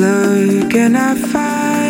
Look and I find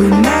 Remember